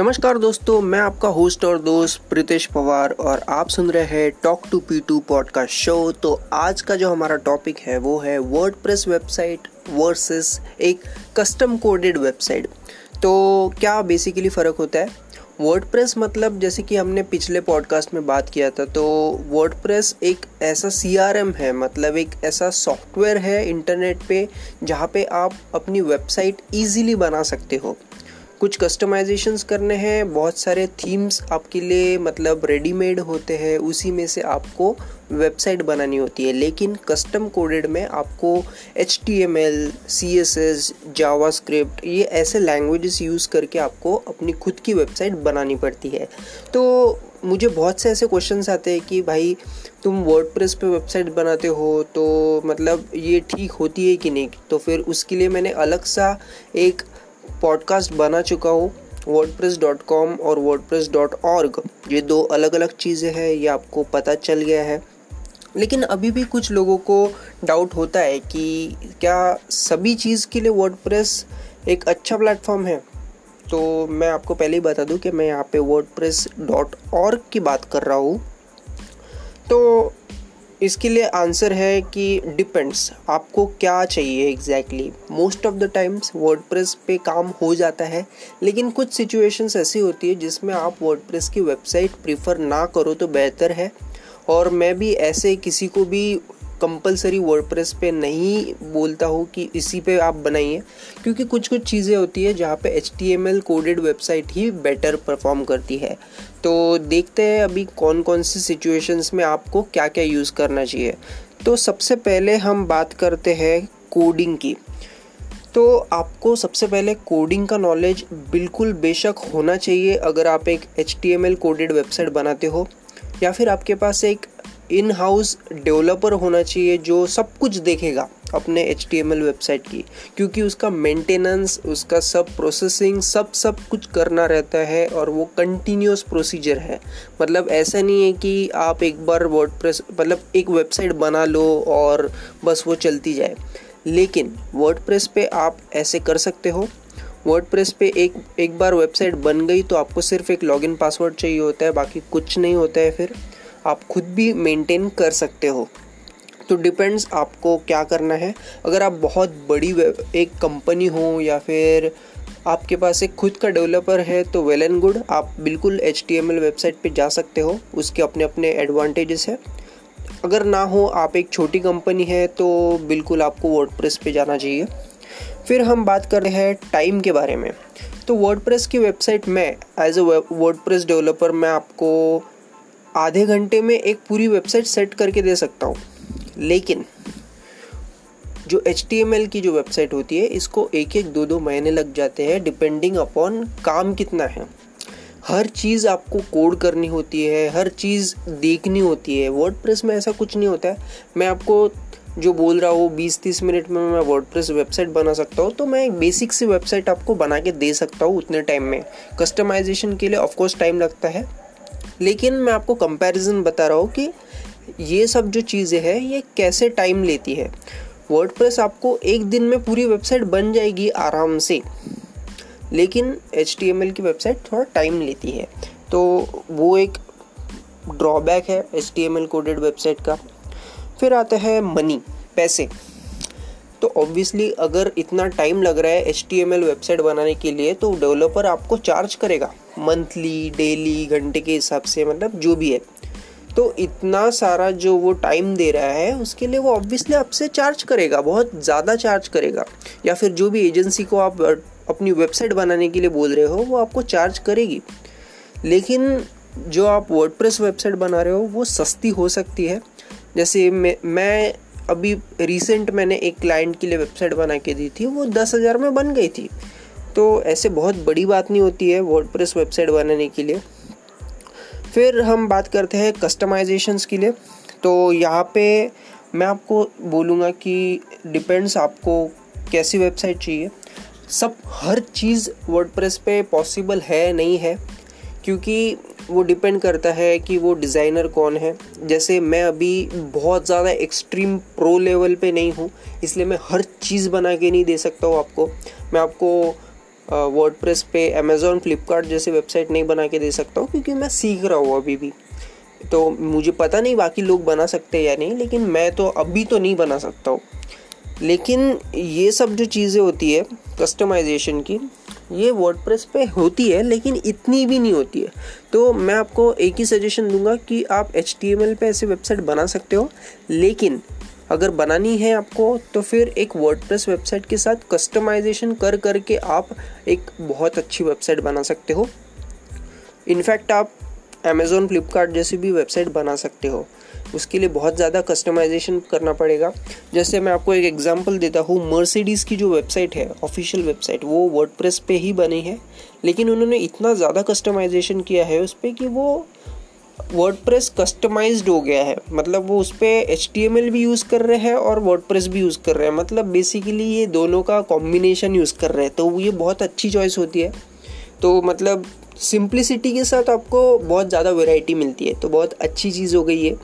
नमस्कार दोस्तों, मैं आपका होस्ट और दोस्त प्रीतेश पवार और आप सुन रहे हैं talk to P two podcast show तो आज का जो हमारा टॉपिक है, वो है वर्ड वेबसाइट वर्सेस एक कस्टम कोडेड वेबसाइट तो क्या बेसिकली फ़र्क होता है? वर्ड मतलब जैसे कि हमने पिछले पॉडकास्ट में बात किया था तो वर्ड एक ऐसा सीआरएम है मतलब एक ऐसा सॉफ्टवेयर है इंटरनेट पे, जहाँ पे आप अपनी वेबसाइट इजीली बना सकते हो। कुछ कस्टमाइजेशंस करने हैं, बहुत सारे थीम्स आपके लिए मतलब रेडीमेड होते हैं, उसी में से आपको वेबसाइट बनानी होती है। लेकिन कस्टम कोडेड में आपको H T M L C S S JavaScript ये ऐसे लैंग्वेजेस यूज़ करके आपको अपनी खुद की वेबसाइट बनानी पड़ती है। तो मुझे बहुत से ऐसे क्वेश्चंस आते हैं कि भाई, तुम वर्ड पे वेबसाइट बनाते हो तो मतलब ये ठीक होती है कि नहीं? तो फिर उसके लिए मैंने अलग सा एक पॉडकास्ट बना चुका हूँ वर्ड और वर्ड ये दो अलग अलग चीज़ें हैं, ये आपको पता चल गया है। लेकिन अभी भी कुछ लोगों को डाउट होता है कि क्या सभी चीज़ के लिए वर्ड एक अच्छा प्लेटफॉर्म है? तो मैं आपको पहले ही बता दूँ कि मैं यहाँ पे वर्ड की बात कर रहा हूँ। तो इसके लिए आंसर है कि डिपेंड्स आपको क्या चाहिए exactly most of the times WordPress पे काम हो जाता है, लेकिन कुछ सिचुएशंस ऐसी होती है जिसमें आप वर्डप्रेस की वेबसाइट प्रीफर ना करो तो बेहतर है। और मैं भी ऐसे किसी को भी कंपलसरी वर्डप्रेस पे नहीं बोलता हूँ कि इसी पे आप बनाइए, क्योंकि कुछ कुछ चीज़ें होती है जहाँ पे H T M coded website ही बेटर परफॉर्म करती है। तो देखते हैं अभी कौन कौन सी सिचुएशंस में आपको क्या क्या यूज़ करना चाहिए। तो सबसे पहले हम बात करते हैं कोडिंग की। तो आपको सबसे पहले कोडिंग का नॉलेज बिल्कुल बेशक होना चाहिए अगर आप एक एचटीएमएल कोडेड वेबसाइट बनाते हो, या फिर आपके पास एक इन हाउस डेवलपर होना चाहिए जो सब कुछ देखेगा अपने एच वेबसाइट की, क्योंकि उसका मेंटेनेंस उसका सब प्रोसेसिंग सब सब कुछ करना रहता है और वो कंटिन्यूस प्रोसीजर है। मतलब ऐसा नहीं है कि आप एक बार वर्ड मतलब एक वेबसाइट बना लो और बस वो चलती जाए। लेकिन वर्ड पे आप ऐसे कर सकते हो। वर्ड पे एक एक बार वेबसाइट बन गई तो आपको सिर्फ़ एक लॉगिन पासवर्ड चाहिए होता है, बाकी कुछ नहीं होता है फिर। आप खुद भी मेंटेन कर सकते हो। तो डिपेंड्स आपको क्या करना है। अगर आप बहुत बड़ी एक कंपनी हो या फिर आपके पास एक खुद का डेवलपर है तो वेल एंड गुड आप बिल्कुल एचटीएमएल वेबसाइट पे जा सकते हो। उसके अपने अपने एडवांटेजेस है। अगर ना हो, आप एक छोटी कंपनी है तो बिल्कुल आपको वर्ड पे जाना चाहिए। फिर हम बात कर रहे हैं टाइम के बारे में। तो वर्ड की वेबसाइट में एज अ वर्ड डेवलपर मैं आपको आधे घंटे में एक पूरी वेबसाइट सेट करके दे सकता हूँ। लेकिन जो HTML की जो वेबसाइट होती है, इसको एक एक दो दो महीने लग जाते हैं डिपेंडिंग अपॉन काम कितना है। हर चीज़ आपको कोड करनी होती है, हर चीज़ देखनी होती है। वर्ड में ऐसा कुछ नहीं होता है। मैं आपको जो बोल रहा हूँ बीस तीस मिनट में मैं वर्ड वेबसाइट बना सकता हूँ तो मैं एक बेसिक सी वेबसाइट आपको बना के दे सकता हूँ उतने टाइम में। कस्टमाइजेशन के लिए ऑफकोर्स टाइम लगता है। लेकिन मैं आपको कंपैरिजन बता रहा हूँ कि ये सब जो चीज़ें हैं, ये कैसे टाइम लेती है। वर्ड आपको एक दिन में पूरी वेबसाइट बन जाएगी आराम से। लेकिन HTML की वेबसाइट थोड़ा टाइम लेती है। तो वो एक ड्रॉबैक है HTML कोडेड वेबसाइट का। फिर आता है मनी पैसे। तो ऑब्वियसली अगर इतना टाइम लग रहा है HTML वेबसाइट बनाने के लिए तो डेवलपर आपको चार्ज करेगा। मंथली डेली घंटे के हिसाब से मतलब जो भी है। तो इतना सारा जो वो टाइम दे रहा है, उसके लिए वो ऑब्वियसली आपसे चार्ज करेगा, बहुत ज़्यादा चार्ज करेगा। या फिर जो भी एजेंसी को आप अपनी वेबसाइट बनाने के लिए बोल रहे हो, वो आपको चार्ज करेगी। लेकिन जो आप वर्डप्रेस वेबसाइट बना रहे हो, वो सस्ती हो सकती है। जैसे मैं मैं अभी रिसेंट मैंने एक क्लाइंट के लिए वेबसाइट बना के दी थी, वो दस हज़ार में बन गई थी। तो ऐसे बहुत बड़ी बात नहीं होती है वर्डप्रेस वेबसाइट बनाने के लिए। फिर हम बात करते हैं कस्टमाइजेशंस के लिए। तो यहाँ पे मैं आपको बोलूँगा कि डिपेंड्स आपको कैसी वेबसाइट चाहिए। सब, हर चीज़ वर्डप्रेस पे पॉसिबल है, नहीं है। क्योंकि वो डिपेंड करता है कि वो डिज़ाइनर कौन है। जैसे मैं अभी बहुत ज़्यादा एक्सट्रीम प्रो लेवल पे नहीं हूँ, इसलिए मैं हर चीज़ बना के नहीं दे सकता हूँ आपको। मैं आपको वर्ड प्रेस पे अमेज़ोन फ्लिपकार्ट जैसे वेबसाइट नहीं बना के दे सकता हूँ, क्योंकि मैं सीख रहा हूँ अभी भी। तो मुझे पता नहीं बाकी लोग बना सकते या नहीं, लेकिन मैं तो अभी तो नहीं बना सकता हूँ। लेकिन ये सब जो चीज़ें होती है कस्टमाइजेशन की, ये वर्डप्रेस पे होती है, लेकिन इतनी भी नहीं होती है। तो मैं आपको एक ही सजेशन दूँगा कि आप एच पे ऐसे वेबसाइट बना सकते हो, लेकिन अगर बनानी है आपको तो फिर एक वर्डप्रेस वेबसाइट के साथ कस्टमाइजेशन कर करके आप एक बहुत अच्छी वेबसाइट बना सकते हो। इनफैक्ट आप अमेज़ोन फ्लिपकार्ट जैसी भी वेबसाइट बना सकते हो। उसके लिए बहुत ज़्यादा कस्टमाइजेशन करना पड़ेगा। जैसे मैं आपको एक एग्जांपल देता हूँ मर्सिडीज़ की जो वेबसाइट है ऑफिशियल वेबसाइट वो वर्डप्रेस पे ही बनी है। लेकिन उन्होंने इतना ज़्यादा कस्टमाइजेशन किया है उस पर कि वो वर्डप्रेस कस्टमाइज्ड हो गया है। मतलब वो उस पर एच भी यूज़ कर रहे हैं और वर्डप्रेस भी यूज़ कर रहे हैं। मतलब बेसिकली ये दोनों का कॉम्बिनेशन यूज़ कर रहे हैं। तो ये बहुत अच्छी चॉइस होती है। तो मतलब सिंप्लिसिटी के साथ आपको बहुत ज़्यादा वेराइटी मिलती है। तो बहुत अच्छी चीज़ हो गई है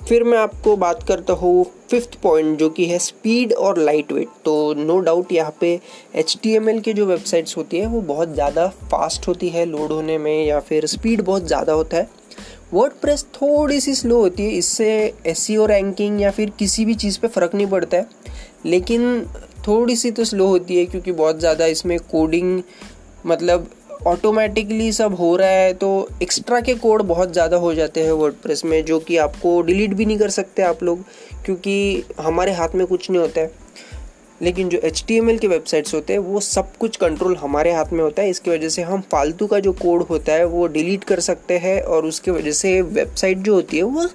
फिर मैं आपको बात करता हूँ फिफ्थ पॉइंट जो कि है स्पीड और लाइट वेट तो नो डाउट यहाँ पे एच टी एम एल के जो वेबसाइट्स होती है, वो बहुत ज़्यादा फास्ट होती है लोड होने में या फिर स्पीड बहुत ज़्यादा होता है। वर्ड प्रेस थोड़ी सी स्लो होती है, इससे एस रैंकिंग e या फिर किसी भी चीज़ पे फ़र्क नहीं पड़ता है। लेकिन थोड़ी सी तो स्लो होती है, क्योंकि बहुत ज़्यादा इसमें कोडिंग मतलब ऑटोमेटिकली सब हो रहा है तो एक्स्ट्रा के कोड बहुत ज़्यादा हो जाते हैं वर्ड में, जो कि आपको डिलीट भी नहीं कर सकते आप लोग, क्योंकि हमारे हाथ में कुछ नहीं होता है। लेकिन जो HTML के वेबसाइट्स होते हैं, वो सब कुछ कंट्रोल हमारे हाथ में होता है। इसकी वजह से हम फालतू का जो कोड होता है, वो डिलीट कर सकते हैं और उसकी वजह से वेबसाइट जो होती है, वो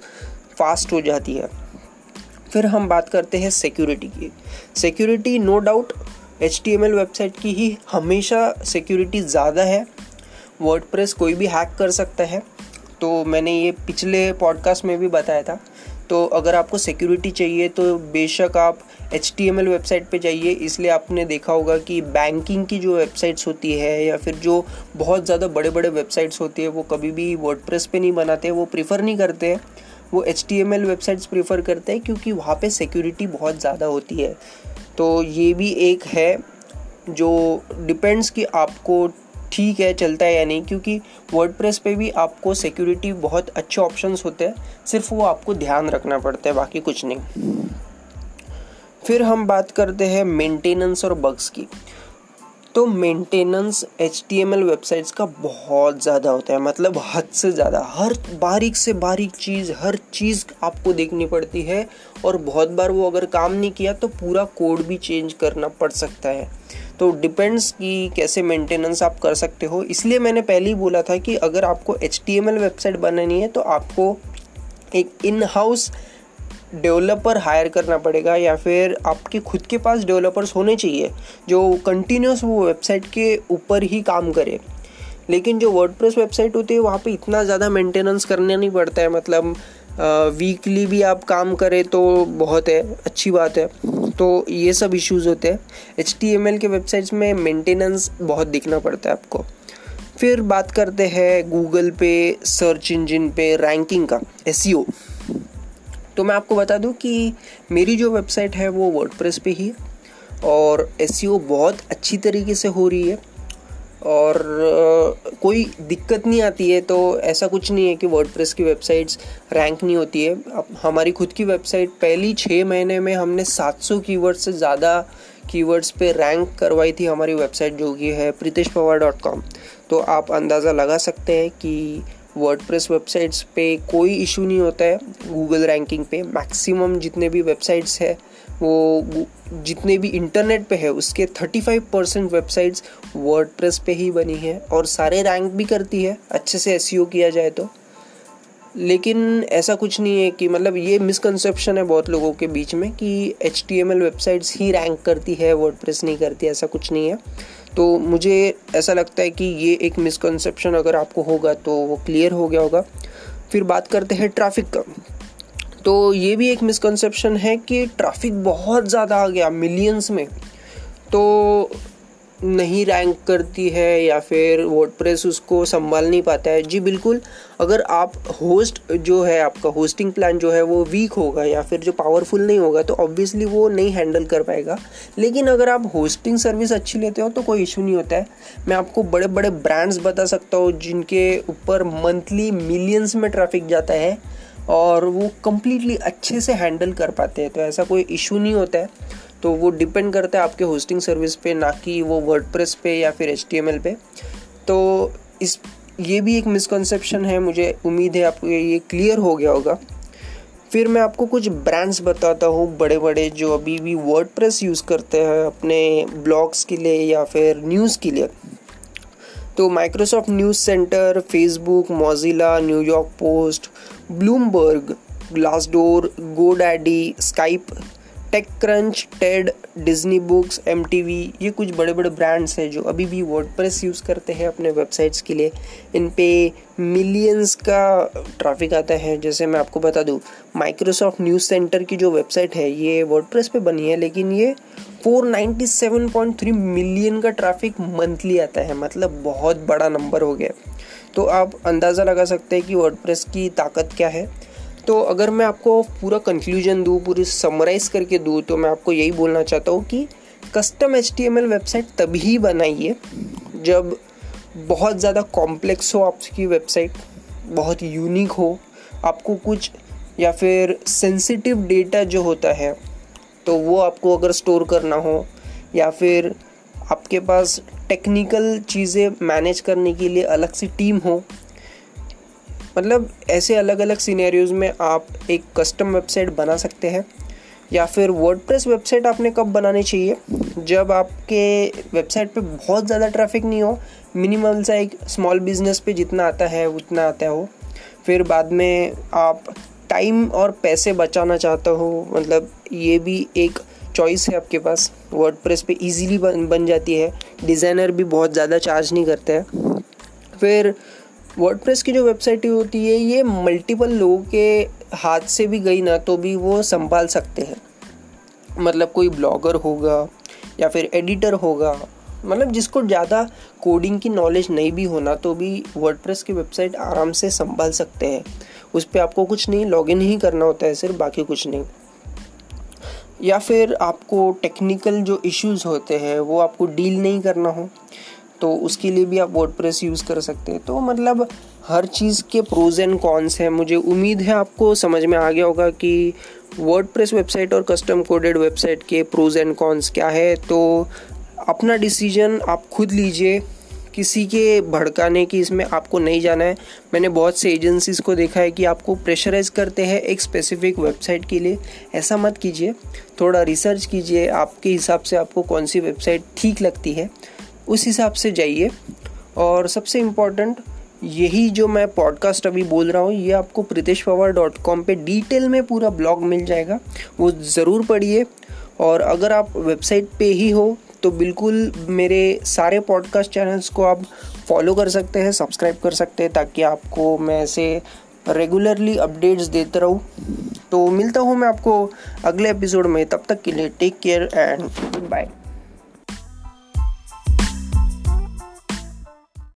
फास्ट हो जाती है। फिर हम बात करते हैं सिक्योरिटी की। Security no doubt HTML website की ही हमेशा सिक्योरिटी ज़्यादा है। वर्ड कोई भी हैक कर सकता है। तो मैंने ये पिछले पॉडकास्ट में भी बताया था। तो अगर आपको सिक्योरिटी चाहिए तो बेशक आप एचटीएमएल वेबसाइट पे जाइए। इसलिए आपने देखा होगा कि बैंकिंग की जो वेबसाइट्स होती है, या फिर जो बहुत ज़्यादा बड़े बड़े वेबसाइट्स होती है, वो कभी भी वर्ड पे नहीं बनाते, वो प्रीफर नहीं करते हैं। वो H T M L websites prefer करते हैं, क्योंकि वहाँ पे सिक्योरिटी बहुत ज़्यादा होती है। तो ये भी एक है जो डिपेंड्स कि आपको ठीक है, चलता है या नहीं, क्योंकि वर्ड पे भी आपको सिक्योरिटी बहुत अच्छे ऑप्शंस होते हैं। सिर्फ़ वो आपको ध्यान रखना पड़ता है, बाकी कुछ नहीं। फिर हम बात करते हैं मेंटेनेंस और बग्स की। तो मेंटेनेंस एच वेबसाइट्स का बहुत ज़्यादा होता है मतलब हद से ज़्यादा। हर बारीक से बारीक चीज़, हर चीज़ आपको देखनी पड़ती है, और बहुत बार वो अगर काम नहीं किया तो पूरा कोड भी चेंज करना पड़ सकता है। तो डिपेंड्स कि कैसे मेंटेनेंस आप कर सकते हो। इसलिए मैंने पहले ही बोला था कि अगर आपको एच वेबसाइट बनानी है तो आपको एक इन हाउस डेवलपर हायर करना पड़ेगा, या फिर आपके खुद के पास डेवलपर्स होने चाहिए, जो कंटिन्यूस वो वेबसाइट के ऊपर ही काम करे। लेकिन जो वर्डप्रेस वेबसाइट होती है, वहाँ पे इतना ज़्यादा मेंटेनेंस करना नहीं पड़ता है। मतलब वीकली भी आप काम करें तो बहुत है, अच्छी बात है। तो ये सब इश्यूज़ होते हैं। एचटीएमएल के वेबसाइट्स में मेंटेनेंस बहुत दिखना पड़ता है आपको। फिर बात करते हैं गूगल पे सर्च इंजन पे रैंकिंग का एस तो मैं आपको बता दूँ कि मेरी जो वेबसाइट है वो वर्ड पे ही है और एस बहुत अच्छी तरीके से हो रही है। और कोई दिक्कत नहीं आती है तो ऐसा कुछ नहीं है कि वर्ड की वेबसाइट्स रैंक नहीं होती है। अब हमारी खुद की वेबसाइट पहली छः महीने में हमने 700 कीवर्ड से ज़्यादा कीवर्ड्स पे रैंक करवाई थी हमारी वेबसाइट जो कि है प्रीतेश पवार डॉट कॉम। तो आप अंदाज़ा लगा सकते हैं कि वर्डप्रेस वेबसाइट्स पे कोई इशू नहीं होता है गूगल रैंकिंग पे। मैक्सिमम जितने भी वेबसाइट्स है वो जितने भी इंटरनेट पे है, उसके 35 परसेंट वेबसाइट्स वर्डप्रेस पे ही बनी है और सारे रैंक भी करती है, अच्छे से एस e किया जाए तो। लेकिन ऐसा कुछ नहीं है कि मतलब ये मिसकंसेप्शन है बहुत लोगों के बीच में कि एचटीएमएल वेबसाइट्स ही रैंक करती है वर्डप्रेस नहीं करती, ऐसा कुछ नहीं है। तो मुझे ऐसा लगता है कि ये एक मिसकंसेप्शन अगर आपको होगा तो वो क्लियर हो गया होगा। फिर बात करते हैं ट्रैफ़िक का। तो ये भी एक मिसकंसेप्शन है कि ट्रैफ़िक बहुत ज़्यादा आ गया मिलियंस में। तो नहीं रैंक करती है या फिर वर्डप्रेस उसको संभाल नहीं पाता है। जी, बिल्कुल। अगर आप होस्ट जो है, आपका होस्टिंग प्लान जो है, वो वीक होगा या फिर जो पावरफुल नहीं होगा तो ऑब्वियसली वो नहीं हैंडल कर पाएगा। लेकिन अगर आप होस्टिंग सर्विस अच्छी लेते हो तो कोई इशू नहीं होता है। मैं आपको बड़े बड़े ब्रांड्स बता सकता हूँ जिनके ऊपर मंथली मिलियंस में ट्रैफ़िक जाता है। और वो कम्प्लीटली अच्छे से हैंडल कर पाते हैं। तो ऐसा कोई इशू नहीं होता है। तो वो डिपेंड करता है आपके होस्टिंग सर्विस पे, ना कि वो वर्डप्रेस पे या फिर एच पे। तो इस, ये भी एक मिसकंसेप्शन है, मुझे उम्मीद है आपको ये क्लियर हो गया होगा। फिर मैं आपको कुछ ब्रांड्स बताता हूँ बड़े बड़े जो अभी भी वर्ड यूज़ करते हैं अपने ब्लॉग्स के लिए या फिर न्यूज़ के लिए। तो Microsoft News Center Facebook Mozilla New York Post Bloomberg Glassdoor GoDaddy Skype TechCrunch TED Disney Books MTV ये कुछ बड़े बड़े ब्रांड्स हैं जो अभी भी वर्डप्रेस यूज़ करते हैं अपने वेबसाइट्स के लिए। इन पे मिलियंस का ट्रैफ़िक आता है। जैसे मैं आपको बता दूँ माइक्रोसॉफ्ट न्यूज़ सेंटर की जो वेबसाइट है, ये वर्डप्रेस पे बनी है, लेकिन ये 497.3 मिलियन का ट्रैफ़िक मंथली आता है। मतलब बहुत बड़ा नंबर हो गया। तो आप अंदाज़ा लगा सकते हैं कि वर्डप्रेस की ताकत क्या है। तो अगर मैं आपको पूरा कंक्लूजन दूँ, पूरी समराइज़ करके दूँ तो मैं आपको यही बोलना चाहता हूँ कि कस्टम एचटीएमएल वेबसाइट तभी बनाइए जब बहुत ज़्यादा कॉम्प्लेक्स हो आपकी वेबसाइट बहुत यूनिक हो, आपको कुछ या फिर सेंसिटिव डेटा जो होता है तो वो आपको अगर स्टोर करना हो, या फिर आपके पास टेक्निकल चीज़ें मैनेज करने के लिए अलग सी टीम हो मतलब ऐसे अलग अलग सीनेरियोज में आप एक कस्टम वेबसाइट बना सकते हैं, या फिर वर्डप्रेस वेबसाइट आपने कब बनानी चाहिए? जब आपके वेबसाइट पे बहुत ज़्यादा ट्रैफ़िक नहीं हो मिनिमल सा एक स्मॉल बिज़नेस पे जितना आता है, उतना आता हो, फिर बाद में आप टाइम और पैसे बचाना चाहते हो मतलब ये भी एक चॉइस है आपके पास। वर्डप्रेस पे इजीली बन बन जाती है डिज़ाइनर भी बहुत ज़्यादा चार्ज नहीं करते हैं। फिर वर्डप्रेस की जो वेबसाइट होती है, ये मल्टीपल लोगों के हाथ से भी गई ना तो भी वो संभाल सकते हैं। मतलब कोई ब्लॉगर होगा या फिर एडिटर होगा मतलब जिसको ज़्यादा कोडिंग की नॉलेज नहीं भी होना तो भी वर्डप्रेस की वेबसाइट आराम से संभाल सकते हैं। उस पर आपको कुछ नहीं लॉगिन ही करना होता है सिर्फ़, बाकी कुछ नहीं। या फिर आपको टेक्निकल जो इश्यूज़ होते हैं, वो आपको डील नहीं करना हो। तो उसके लिए भी आप वर्ड यूज़ कर सकते हैं। तो मतलब हर चीज़ के प्रोज एंड कॉन्स हैं। मुझे उम्मीद है आपको समझ में आ गया होगा कि वर्ड वेबसाइट और कस्टम कोडेड वेबसाइट के प्रोज एंड कॉन्स क्या है। तो अपना डिसीज़न आप खुद लीजिए। किसी के भड़काने की इसमें आपको नहीं जाना है। मैंने बहुत से एजेंसीज़ को देखा है कि आपको प्रेशराइज करते हैं एक स्पेसिफिक वेबसाइट के लिए। ऐसा मत कीजिए। थोड़ा रिसर्च कीजिए। आपके हिसाब से आपको कौन सी वेबसाइट ठीक लगती है। उस हिसाब से जाइए। और सबसे इंपॉर्टेंट यही जो मैं पॉडकास्ट अभी बोल रहा हूँ, ये आपको प्रीतेश पवार डॉट कॉम पर डिटेल में पूरा ब्लॉग मिल जाएगा। वो ज़रूर पढ़िए। और अगर आप वेबसाइट पे ही हो तो बिल्कुल मेरे सारे पॉडकास्ट चैनल्स को आप फॉलो कर सकते हैं सब्सक्राइब कर सकते हैं, ताकि आपको मैं ऐसे रेगुलरली अपडेट्स देता रहूँ। तो मिलता हूँ मैं आपको अगले एपिसोड में। तब तक के लिए टेक केयर एंड बाय